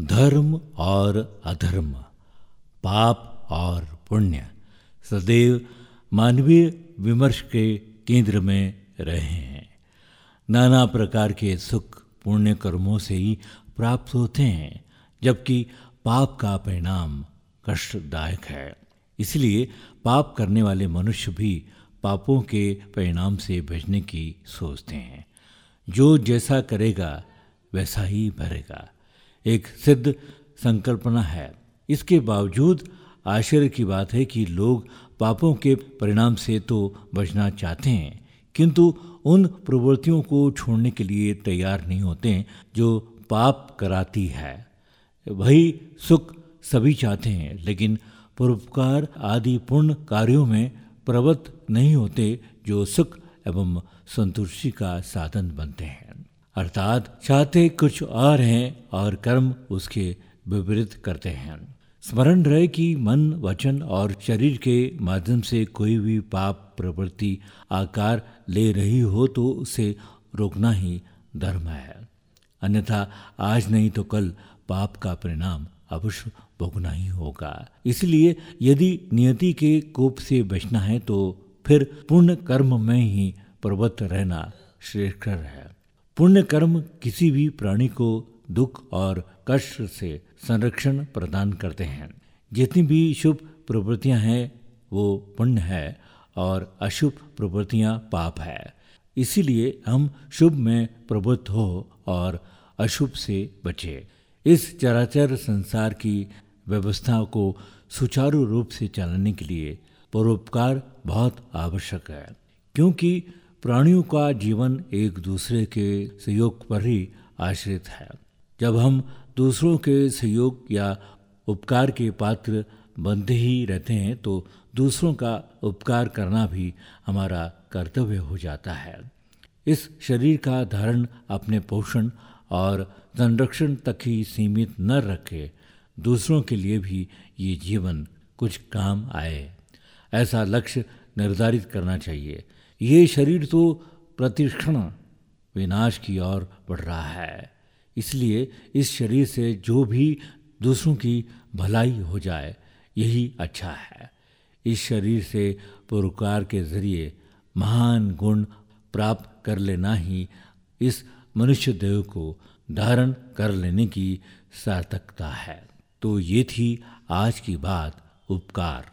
धर्म और अधर्म, पाप और पुण्य सदैव मानवीय विमर्श के केंद्र में रहे हैं। नाना प्रकार के सुख पुण्य कर्मों से ही प्राप्त होते हैं, जबकि पाप का परिणाम कष्टदायक है। इसलिए पाप करने वाले मनुष्य भी पापों के परिणाम से बचने की सोचते हैं। जो जैसा करेगा, वैसा ही भरेगा। एक सिद्ध संकल्पना है। इसके बावजूद आश्चर्य की बात है कि लोग पापों के परिणाम से तो बचना चाहते हैं, किंतु उन प्रवृत्तियों को छोड़ने के लिए तैयार नहीं होते जो पाप कराती है। वही सुख सभी चाहते हैं, लेकिन परोपकार आदि पूर्ण कार्यों में प्रवृत्त नहीं होते जो सुख एवं संतुष्टि का साधन बनते हैं। अर्थात चाहते कुछ और हैं और कर्म उसके विपरीत करते हैं। स्मरण रहे कि मन, वचन और शरीर के माध्यम से कोई भी पाप, प्रवृत्ति, आकार ले रही हो तो उसे रोकना ही धर्म है। अन्यथा आज नहीं तो कल पाप का परिणाम अवश्य भोगना ही होगा। इसलिए यदि नियति के कोप से बचना है तो फिर पूर्ण कर्म में ही प्रवृत्त रहना श्रेष्ठ है। पुण्य कर्म किसी भी प्राणी को दुख और कष्ट से संरक्षण प्रदान करते हैं। जितनी भी शुभ प्रवृत्तियाँ हैं, वो पुण्य है और अशुभ प्रवृत्तियाँ पाप है। इसीलिए हम शुभ में प्रवृत्त हो और अशुभ से बचे। इस चराचर संसार की व्यवस्था को सुचारू रूप से चलाने के लिए परोपकार बहुत आवश्यक है, क्योंकि प्राणियों का जीवन एक दूसरे के सहयोग पर ही आश्रित है। जब हम दूसरों के सहयोग या उपकार के पात्र बनते ही रहते हैं तो दूसरों का उपकार करना भी हमारा कर्तव्य हो जाता है। इस शरीर का धारण, अपने पोषण और संरक्षण तक ही सीमित न रखे दूसरों के लिए भी ये जीवन कुछ काम आए। ऐसा लक्ष्य निर्धारित करना चाहिए। ये शरीर तो प्रतिक्षण विनाश की ओर बढ़ रहा है। इसलिए इस शरीर से जो भी दूसरों की भलाई हो जाए, यही अच्छा है। इस शरीर से पुरकार के ज़रिए महान गुण प्राप्त कर लेना ही इस मनुष्य देव को धारण कर लेने की सार्थकता है। तो ये थी आज की बात, उपकार।